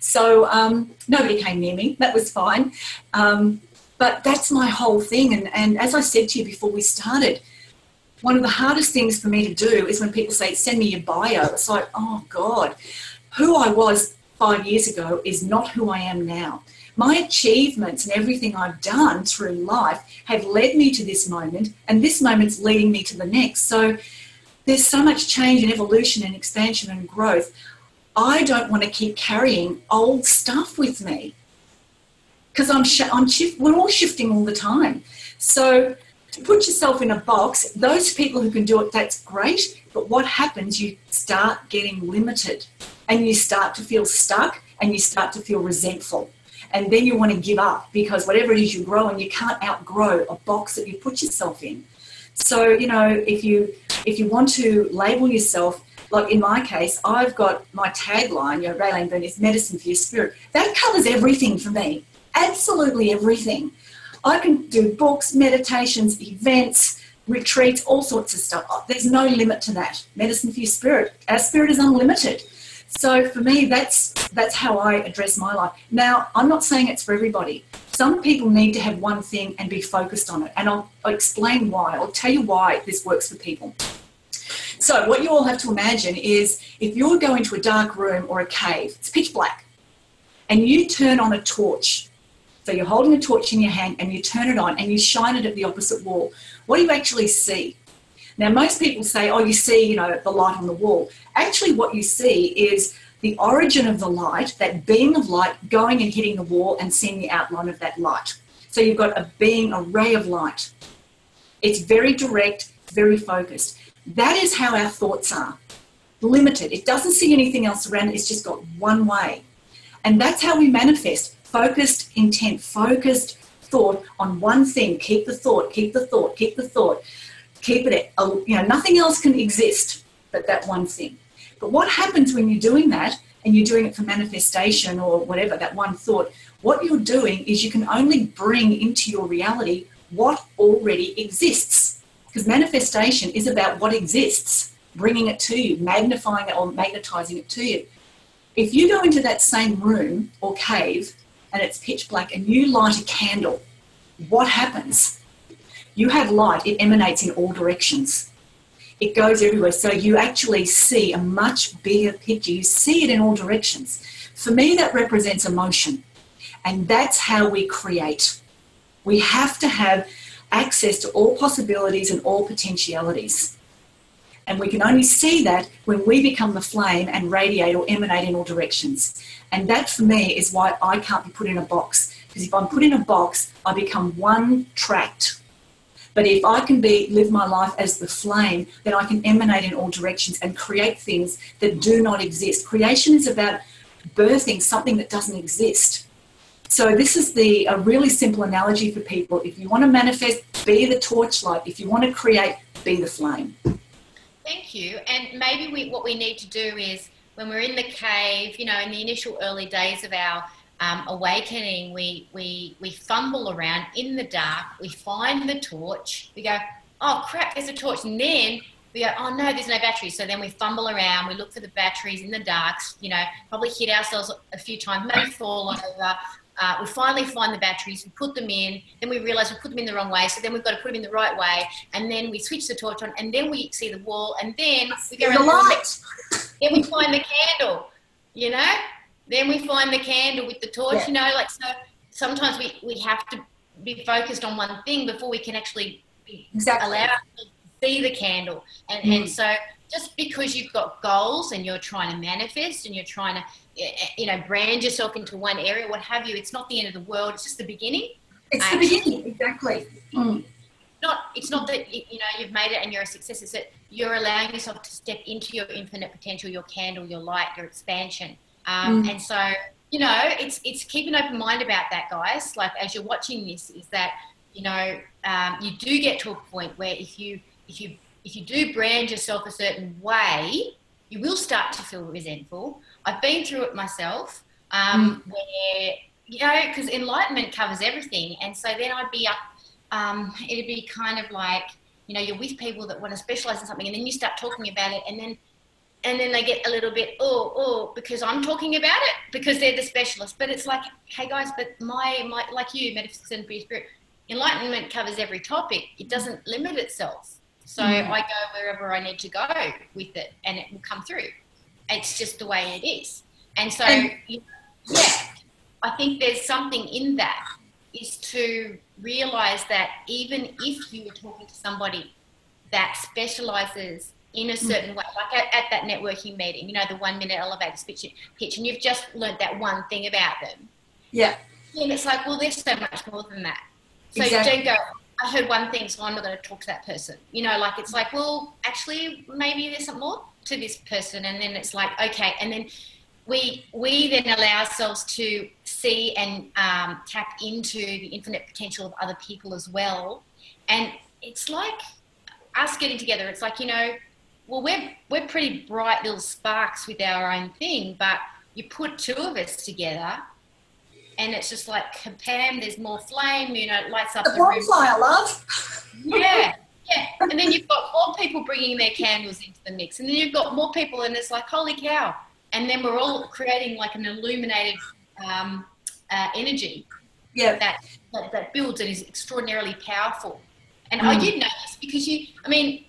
So um, nobody came near me. That was fine. Um, but that's my whole thing. And, and as I said to you before we started, one of the hardest things for me to do is when people say, send me your bio. It's like, oh God, who I was five years ago is not who I am now. My achievements and everything I've done through life have led me to this moment, and this moment's leading me to the next. So there's so much change and evolution and expansion and growth. I don't want to keep carrying old stuff with me because I'm, sh- I'm we're all shifting all the time. So to put yourself in a box, those people who can do it, that's great. But what happens, you start getting limited and you start to feel stuck and you start to feel resentful. And then you want to give up because whatever it is you grow and you can't outgrow a box that you put yourself in. So, you know, if you if you want to label yourself, like in my case, I've got my tagline, you know, Raelene Byrne is medicine for your spirit. That covers everything for me. Absolutely everything. I can do books, meditations, events, retreats, all sorts of stuff. Oh, there's no limit to that. Medicine for your spirit. Our spirit is unlimited. So for me, that's that's how I address my life. Now, I'm not saying it's for everybody. Some people need to have one thing and be focused on it. And I'll, I'll explain why. I'll tell you why this works for people. So what you all have to imagine is if you're going to a dark room or a cave, it's pitch black, and you turn on a torch so you're holding a torch in your hand and you turn it on and you shine it at the opposite wall. What do you actually see? Now, most people say, oh, you see, you know, the light on the wall. Actually, what you see is the origin of the light, that beam of light going and hitting the wall and seeing the outline of that light. So you've got a beam, a ray of light. It's very direct, very focused. That is how our thoughts are limited. It doesn't see anything else around it, it's just got one way. And that's how we manifest focused intent, focused thought on one thing. Keep the thought, keep the thought, keep the thought. Keep it, uh, you know, nothing else can exist but that one thing. But what happens when you're doing that and you're doing it for manifestation or whatever, that one thought, what you're doing is you can only bring into your reality what already exists. Because manifestation is about what exists, bringing it to you, magnifying it or magnetizing it to you. If you go into that same room or cave and it's pitch black and you light a candle, what happens? You have light, it emanates in all directions. It goes everywhere. So you actually see a much bigger picture. You see it in all directions. For me, that represents emotion. And that's how we create. We have to have access to all possibilities and all potentialities. And we can only see that when we become the flame and radiate or emanate in all directions. And that for me is why I can't be put in a box. Because if I'm put in a box, I become one tracked. But if I can be live my life as the flame, then I can emanate in all directions and create things that do not exist. Creation is about birthing something that doesn't exist. So this is the a really simple analogy for people. If you want to manifest, be the torchlight. If you want to create, be the flame. Thank you. And maybe we, what we need to do is when we're in the cave, you know, in the initial early days of our um, awakening, we, we, we fumble around in the dark, we find the torch, we go, oh crap, there's a torch. And then we go, oh no, there's no batteries. So then we fumble around, we look for the batteries in the dark, you know, probably hit ourselves a few times, maybe fall over, uh, we finally find the batteries, we put them in, then we realize we put them in the wrong way, so then we've got to put them in the right way, and then we switch the torch on, and then we see the wall, and then we go the light. Then we find the candle, you know? Then we find the candle with the torch, yeah. you know? Like, so sometimes we, we have to be focused on one thing before we can actually exactly. allow ourselves to see the candle. And, mm. and so just because you've got goals and you're trying to manifest and you're trying to you know, brand yourself into one area, what have you. It's not the end of the world. It's just the beginning. It's the beginning, exactly. Mm. Not, it's not that you know you've made it and you're a success. It's that you're allowing yourself to step into your infinite potential, your candle, your light, your expansion. Um, mm. And so, you know, it's it's keep an open mind about that, guys. Like as you're watching this, is that you know um, you do get to a point where if you if you if you do brand yourself a certain way, you will start to feel resentful. I've been through it myself, um, mm. where you know, because enlightenment covers everything, and so then I'd be up. Um, it'd be kind of like you know, you're with people that want to specialize in something, and then you start talking about it, and then and then they get a little bit oh oh because I'm talking about it because they're the specialist. But it's like, hey guys, but my my like you, metaphysics and spirit, enlightenment covers every topic. It doesn't limit itself. So. I go wherever I need to go with it, and it will come through. It's just the way it is. And so, yeah, I think there's something in that is to realize that even if you were talking to somebody that specializes in a mm. certain way, like at, at, that networking meeting, you know, the one minute elevator pitch, pitch, and you've just learned that one thing about them. Yeah. And it's like, well, there's so much more than that. So exactly. you don't go, I heard one thing, so I'm not going to talk to that person. You know, like it's like, well, actually, maybe there's some more to this person, and then it's like, okay, and then we we then allow ourselves to see and um, tap into the infinite potential of other people as well, and it's like us getting together. It's like you know, well, we're we're pretty bright little sparks with our own thing, but you put two of us together and it's just like Pam, there's more flame, you know, it lights up the, the bonfire, love. Yeah, yeah. And then you've got more people bringing their candles into the mix, and then you've got more people, and it's like, holy cow! And then we're all creating like an illuminated um, uh, energy. Yeah. That, that, that builds and is extraordinarily powerful. And mm. I did know this because you, I mean,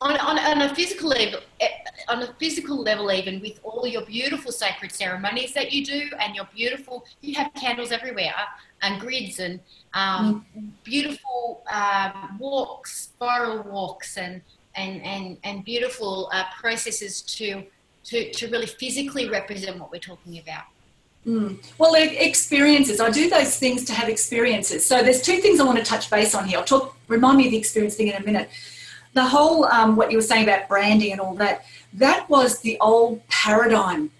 on, on, on a physical level, eh, on a physical level, even with all your beautiful sacred ceremonies that you do, and your beautiful, you have candles everywhere, and grids, and um, mm. beautiful um, walks, spiral walks, and and and and beautiful uh, processes to to to really physically represent what we're talking about. Mm. Well, experiences. I do those things to have experiences. So there's two things I want to touch base on here. I'll talk. Remind me of the experience thing in a minute the whole um, what you were saying about branding and all that that was the old paradigm.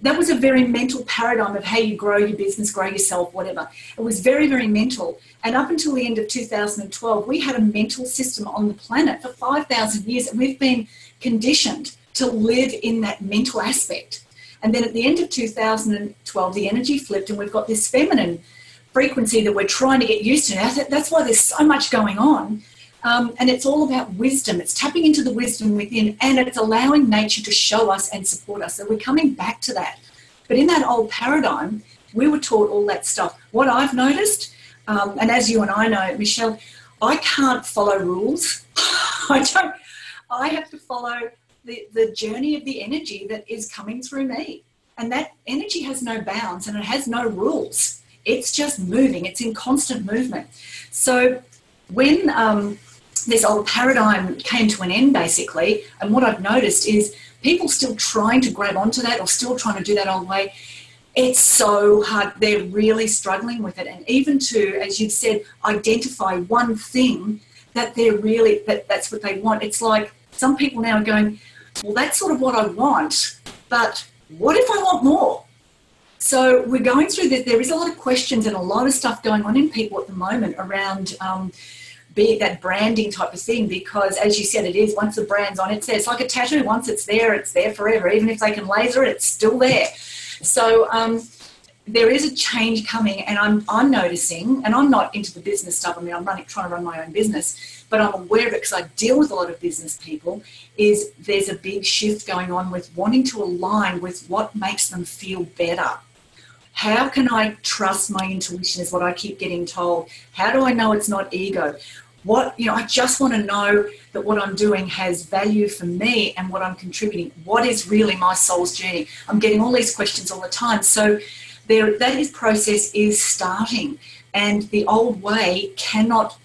That was a very mental paradigm of how you grow your business grow yourself whatever. It was very very mental. And up until the end of 2012 we had a mental system on the planet for 5000 years and we've been conditioned to live in that mental aspect. And then at the end of 2012 the energy flipped and we've got this feminine frequency that we're trying to get used to. Now that's why there's so much going on um, and it's all about wisdom. It's tapping into the wisdom within and it's allowing nature to show us and support us. So we're coming back to that. But in that old paradigm, we were taught all that stuff. What I've noticed, um, and as you and I know, Michelle, I can't follow rules. I don't. I have to follow the, the journey of the energy that is coming through me. And that energy has no bounds and it has no rules. It's just moving, it's in constant movement. So when um, this old paradigm came to an end basically. And what I've noticed is people still trying to grab onto that or still trying to do that old way. It's so hard. They're really struggling with it. And even to, as you've said, identify one thing that they're really, that that's what they want. It's like some people now are going, well, that's sort of what I want, but what if I want more? So we're going through that. There is a lot of questions and a lot of stuff going on in people at the moment around um, be that branding type of thing because as you said it is once the brand's on it's there. It's like a tattoo. Once it's there it's there forever. Even if they can laser it it's still there. So um, there is a change coming and I'm, I'm noticing and i'm not into the business stuff. I mean i'm running, trying to run my own business but i'm aware of it because i deal with a lot of business people is there's a big shift going on with wanting to align with what makes them feel better. How can I trust my intuition is what I keep getting told. How do I know it's not ego? What you know i just want to know that what i'm doing has value for me and what i'm contributing. What is really my soul's journey? I'm getting all these questions all the time. So there that is process is starting. And the old way cannot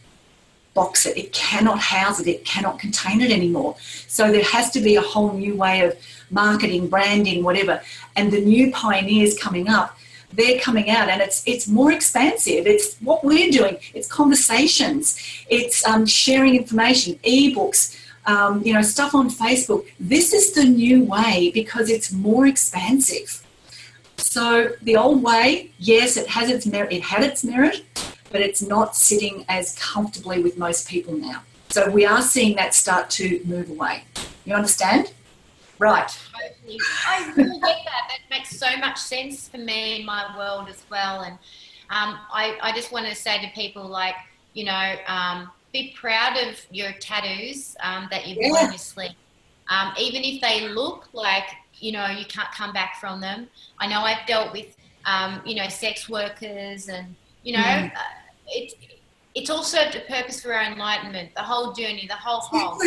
box it. It cannot house it. It cannot contain it anymore. So there has to be a whole new way of marketing branding whatever. And the new pioneers coming up they're coming out and it's it's more expansive. It's what we're doing. It's conversations. It's um, sharing information ebooks um, you know stuff on facebook. This is the new way because it's more expansive. So the old way yes it has its merit it had its merit but it's not sitting as comfortably with most people now. So we are seeing that start to move away. You understand right totally. I really get that. That makes so much sense for me in my world as well. And um, I, I just want to say to people, like, you know, um, be proud of your tattoos um, that you've yeah. worn on your sleeve. Um, even if they look like, you know, you can't come back from them. I know I've dealt with, um, you know, sex workers and, you know, mm. uh, it's, it's also the purpose for our enlightenment, the whole journey, the whole whole.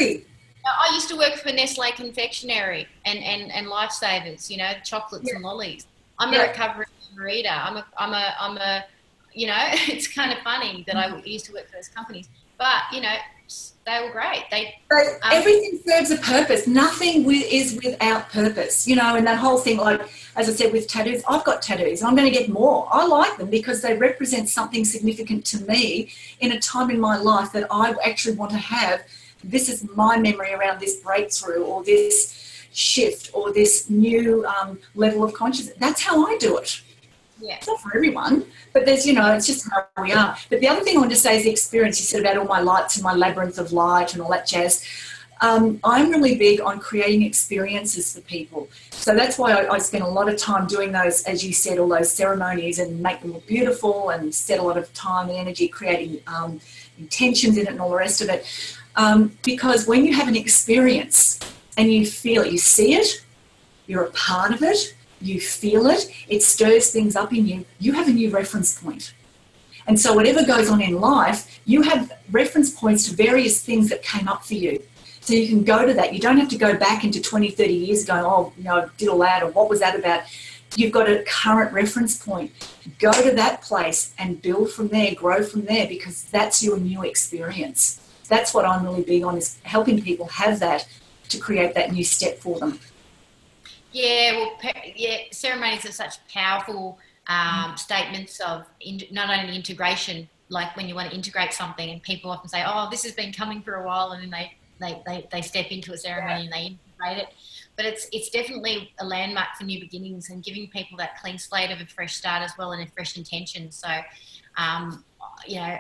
I used to work for Nestle Confectionery and, and, and Lifesavers, you know, chocolates yeah. and lollies. I'm yeah. a recovering reader. I'm a, I'm a, I'm a, you know, it's kind of funny that I mm-hmm. used to work for those companies, but you know, they were great. They um, everything serves a purpose. Nothing with, is without purpose, you know. And that whole thing, like as I said, with tattoos, I've got tattoos. I'm going to get more. I like them because they represent something significant to me in a time in my life that I actually want to have this is my memory around this breakthrough or this shift or this new um, level of consciousness. That's how I do it. Yeah. It's not for everyone, but there's, you know, it's just how we are. But the other thing I want to say is the experience. You said about all my lights and my labyrinth of light and all that jazz. Um, I'm really big on creating experiences for people. So that's why I, I, spend a lot of time doing those, as you said, all those ceremonies and make them look beautiful and spend a lot of time and energy creating um, intentions in it and all the rest of it. Um, because when you have an experience and you feel it, you see it, you're a part of it, you feel it, it stirs things up in you, you have a new reference point. And so, whatever goes on in life, you have reference points to various things that came up for you. So, you can go to that. You don't have to go back into 20, 30 years ago, oh, you know, I did all that, or what was that about? You've got a current reference point. Go to that place and build from there, grow from there, because that's your new experience that's what I'm really big on is helping people have that to create that new step for them. Yeah, well, yeah, ceremonies are such powerful um, statements of in, not only integration, like when you want to integrate something, and people often say, "Oh, this has been coming for a while," and then they they, they, they step into a ceremony and they integrate it. But it's it's definitely a landmark for new beginnings and giving people that clean slate of a fresh start as well and a fresh intention. So, um, you know,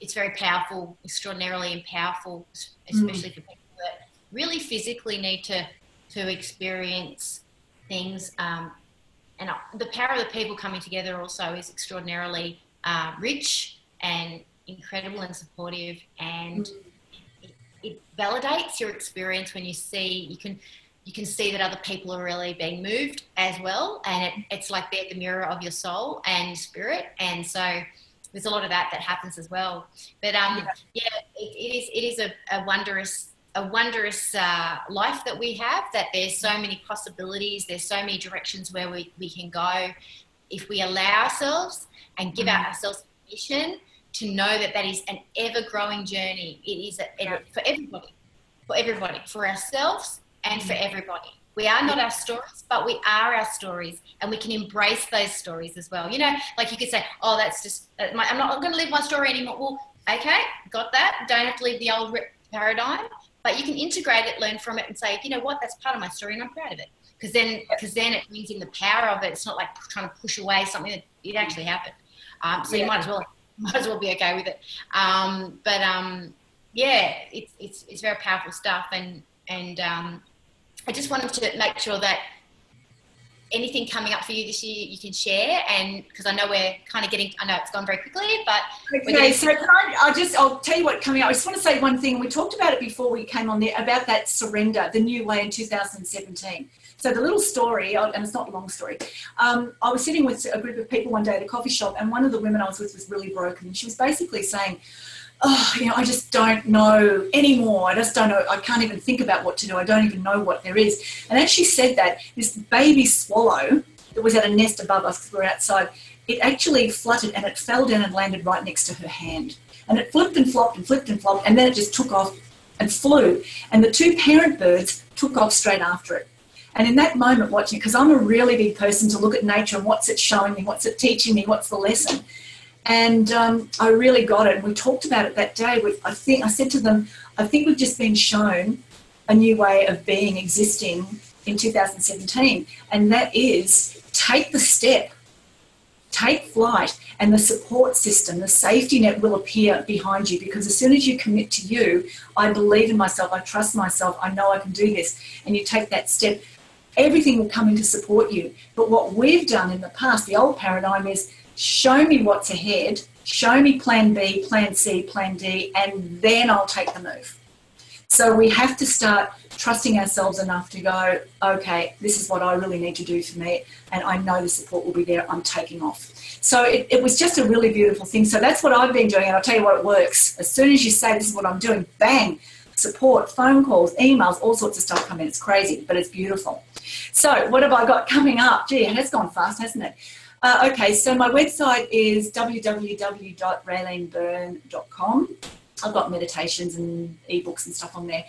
it's very powerful, extraordinarily powerful, especially mm. for people that really physically need to to experience things. Um, and the power of the people coming together also is extraordinarily uh, rich and incredible and supportive, and mm. it, it validates your experience when you see you can you can see that other people are really being moved as well, and it, it's like they're the mirror of your soul and spirit, and so there's a lot of that that happens as well. But um, yeah, yeah it, it is it is a, a wondrous a wondrous uh, life that we have. That there's so many possibilities. There's so many directions where we, we can go if we allow ourselves and give mm-hmm. ourselves permission to know that that is an ever growing journey. It is a, it, for everybody, for everybody, for ourselves and for everybody. We are not our stories, but we are our stories, and we can embrace those stories as well. You know, like you could say, "Oh, that's just I'm not going to live my story anymore." Well, okay, got that. Don't have to live the old paradigm, but you can integrate it, learn from it, and say, "You know what? That's part of my story, and I'm proud of it." Because then, because then it brings in the power of it. It's not like trying to push away something that it actually happened. Um, so yeah. you might as well might as well be okay with it. Um, but um, yeah, it's it's it's very powerful stuff, and and um, I just wanted to make sure that anything coming up for you this year you can share and because I know we're kind of getting I know it's gone very quickly but okay so can I I'll just I'll tell you what coming up. I just want to say one thing we talked about it before we came on there about that surrender the new way in 2017 so the little story and it's not a long story. Um, I was sitting with a group of people one day at a coffee shop and one of the women I was with was really broken and she was basically saying oh, you know, I just don't know anymore. I just don't know. I can't even think about what to do. I don't even know what there is. And as she said that, this baby swallow that was at a nest above us because we were outside, it actually fluttered and it fell down and landed right next to her hand. And it flipped and flopped and flipped and flopped, and then it just took off and flew. And the two parent birds took off straight after it. And in that moment, watching, because I'm a really big person to look at nature and what's it showing me, what's it teaching me, what's the lesson. And um, I really got it. We talked about it that day. We, I think I said to them, I think we've just been shown a new way of being, existing in 2017, and that is take the step, take flight, and the support system, the safety net will appear behind you because as soon as you commit to you, I believe in myself, I trust myself, I know I can do this, and you take that step, everything will come in to support you. But what we've done in the past, the old paradigm is show me what's ahead, show me plan B, plan C, plan D, and then I'll take the move. So we have to start trusting ourselves enough to go, okay, this is what I really need to do for me, and I know the support will be there. I'm taking off. So it, it was just a really beautiful thing. So that's what I've been doing, and I'll tell you what, it works. As soon as you say this is what I'm doing, bang, support, phone calls, emails, all sorts of stuff come in. It's crazy, but it's beautiful. So what have I got coming up? Gee, it has gone fast, hasn't it? Uh, okay, so my website is www.raelenebyrne.com. I've got meditations and ebooks and stuff on there.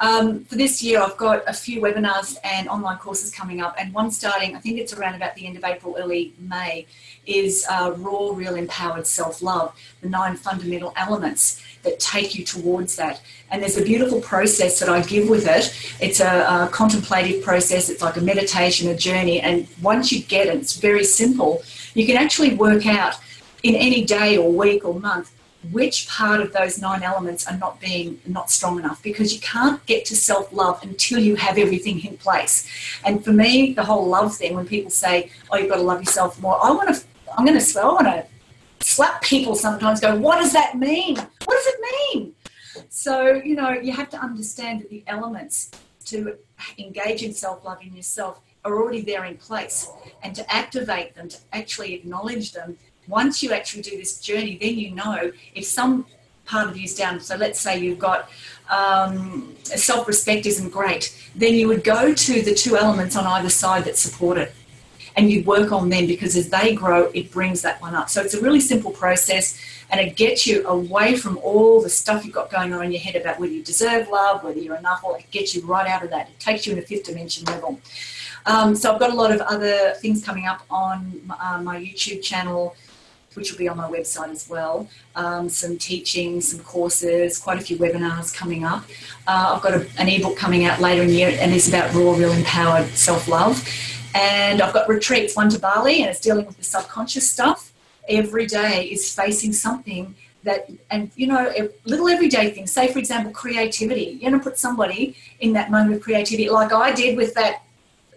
Um, for this year, I've got a few webinars and online courses coming up, and one starting, I think it's around about the end of April, early May, is uh, Raw, Real Empowered Self Love, the nine fundamental elements that take you towards that. And there's a beautiful process that I give with it. It's a, a, contemplative process, it's like a meditation, a journey. And once you get it, it's very simple. You can actually work out in any day or week or month which part of those nine elements are not being not strong enough because you can't get to self-love until you have everything in place and for me the whole love thing when people say oh you've got to love yourself more i want to i'm going to swear i want to slap people sometimes go, what does that mean? What does it mean? So, you know, you have to understand that the elements to engage in self love in yourself are already there in place. And to activate them, to actually acknowledge them, once you actually do this journey, then you know if some part of you is down. So let's say you've got um, self respect isn't great, then you would go to the two elements on either side that support it and you work on them because as they grow, it brings that one up. So it's a really simple process and it gets you away from all the stuff you've got going on in your head about whether you deserve love, whether you're enough, or it gets you right out of that. It takes you in a fifth dimension level. Um, so I've got a lot of other things coming up on uh, my YouTube channel which will be on my website as well. Um, some teaching, some courses, quite a few webinars coming up. Uh, I've got a, an ebook coming out later in the year, and it's about raw, real empowered self love. And I've got retreats, one to Bali, and it's dealing with the subconscious stuff. Every day is facing something that, and you know, little everyday things. Say, for example, creativity. You're going to put somebody in that moment of creativity, like I did with that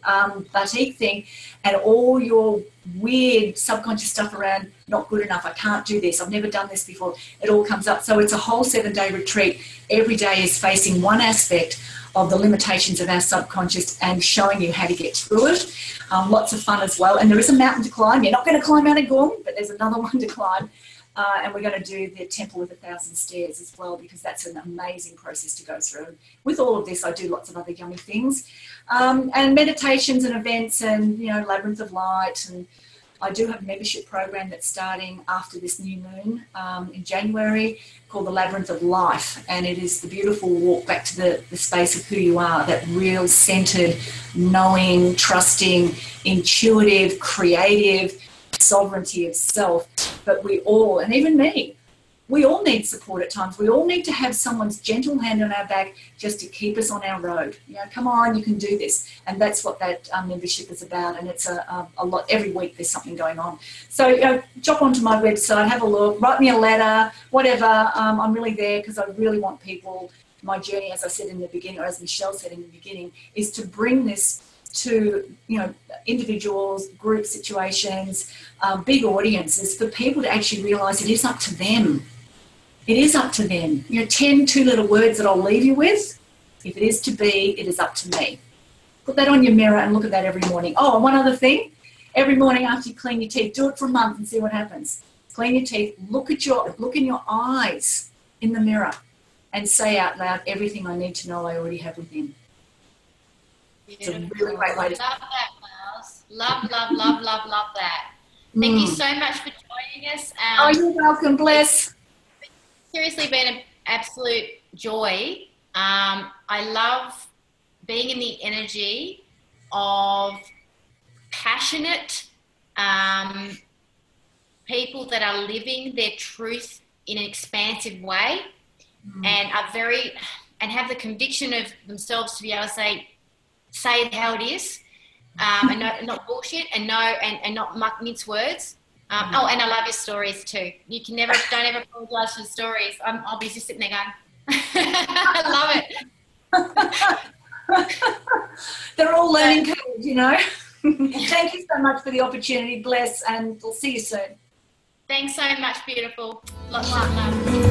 um, batik thing, and all your weird subconscious stuff around not good enough. I can't do this. I've never done this before. It all comes up. So it's a whole seven day retreat. Every day is facing one aspect of the limitations of our subconscious and showing you how to get through it. Um, lots of fun as well. And there is a mountain to climb. You're not going to climb Mount Agung, but there's another one to climb. Uh, and we're going to do the Temple with a Thousand Stairs as well because that's an amazing process to go through. With all of this, I do lots of other yummy things, um, and meditations and events, and you know, Labyrinth of Light, and I do have a membership program that's starting after this new moon um, in January called the Labyrinth of Life. And it is the beautiful walk back to the, the space of who you are, that real centered, knowing, trusting, intuitive, creative sovereignty of self. But we all, and even me, we all need support at times. We all need to have someone's gentle hand on our back just to keep us on our road. You know, come on, you can do this. And that's what that um, membership is about. And it's a, a, a, lot, every week there's something going on. So you know, jump onto my website, have a look, write me a letter, whatever. Um, I'm really there because I really want people, my journey, as I said in the beginning, or as Michelle said in the beginning, is to bring this to you know individuals, group situations, um, big audiences for people to actually realise it is up to them it is up to them. You know, 10 two little words that I'll leave you with. If it is to be, it is up to me. Put that on your mirror and look at that every morning. Oh, and one other thing. Every morning after you clean your teeth, do it for a month and see what happens. Clean your teeth, look at your look in your eyes in the mirror and say out loud everything I need to know I already have within. It's a really great way to love that, Miles. Love, love, love, love, love that. Thank mm. you so much for joining us. Um, oh, you're welcome. Bless seriously been an absolute joy. Um, I love being in the energy of passionate um, people that are living their truth in an expansive way mm. and are very and have the conviction of themselves to be able to say say it how it is um, and not, not bullshit and no and, and not muck mince words um, oh, and I love your stories too. You can never, don't ever apologise for stories. i will be just sitting there going, I love it. They're all learning curves, you know. Thank you so much for the opportunity. Bless, and we'll see you soon. Thanks so much, beautiful. Lots of love.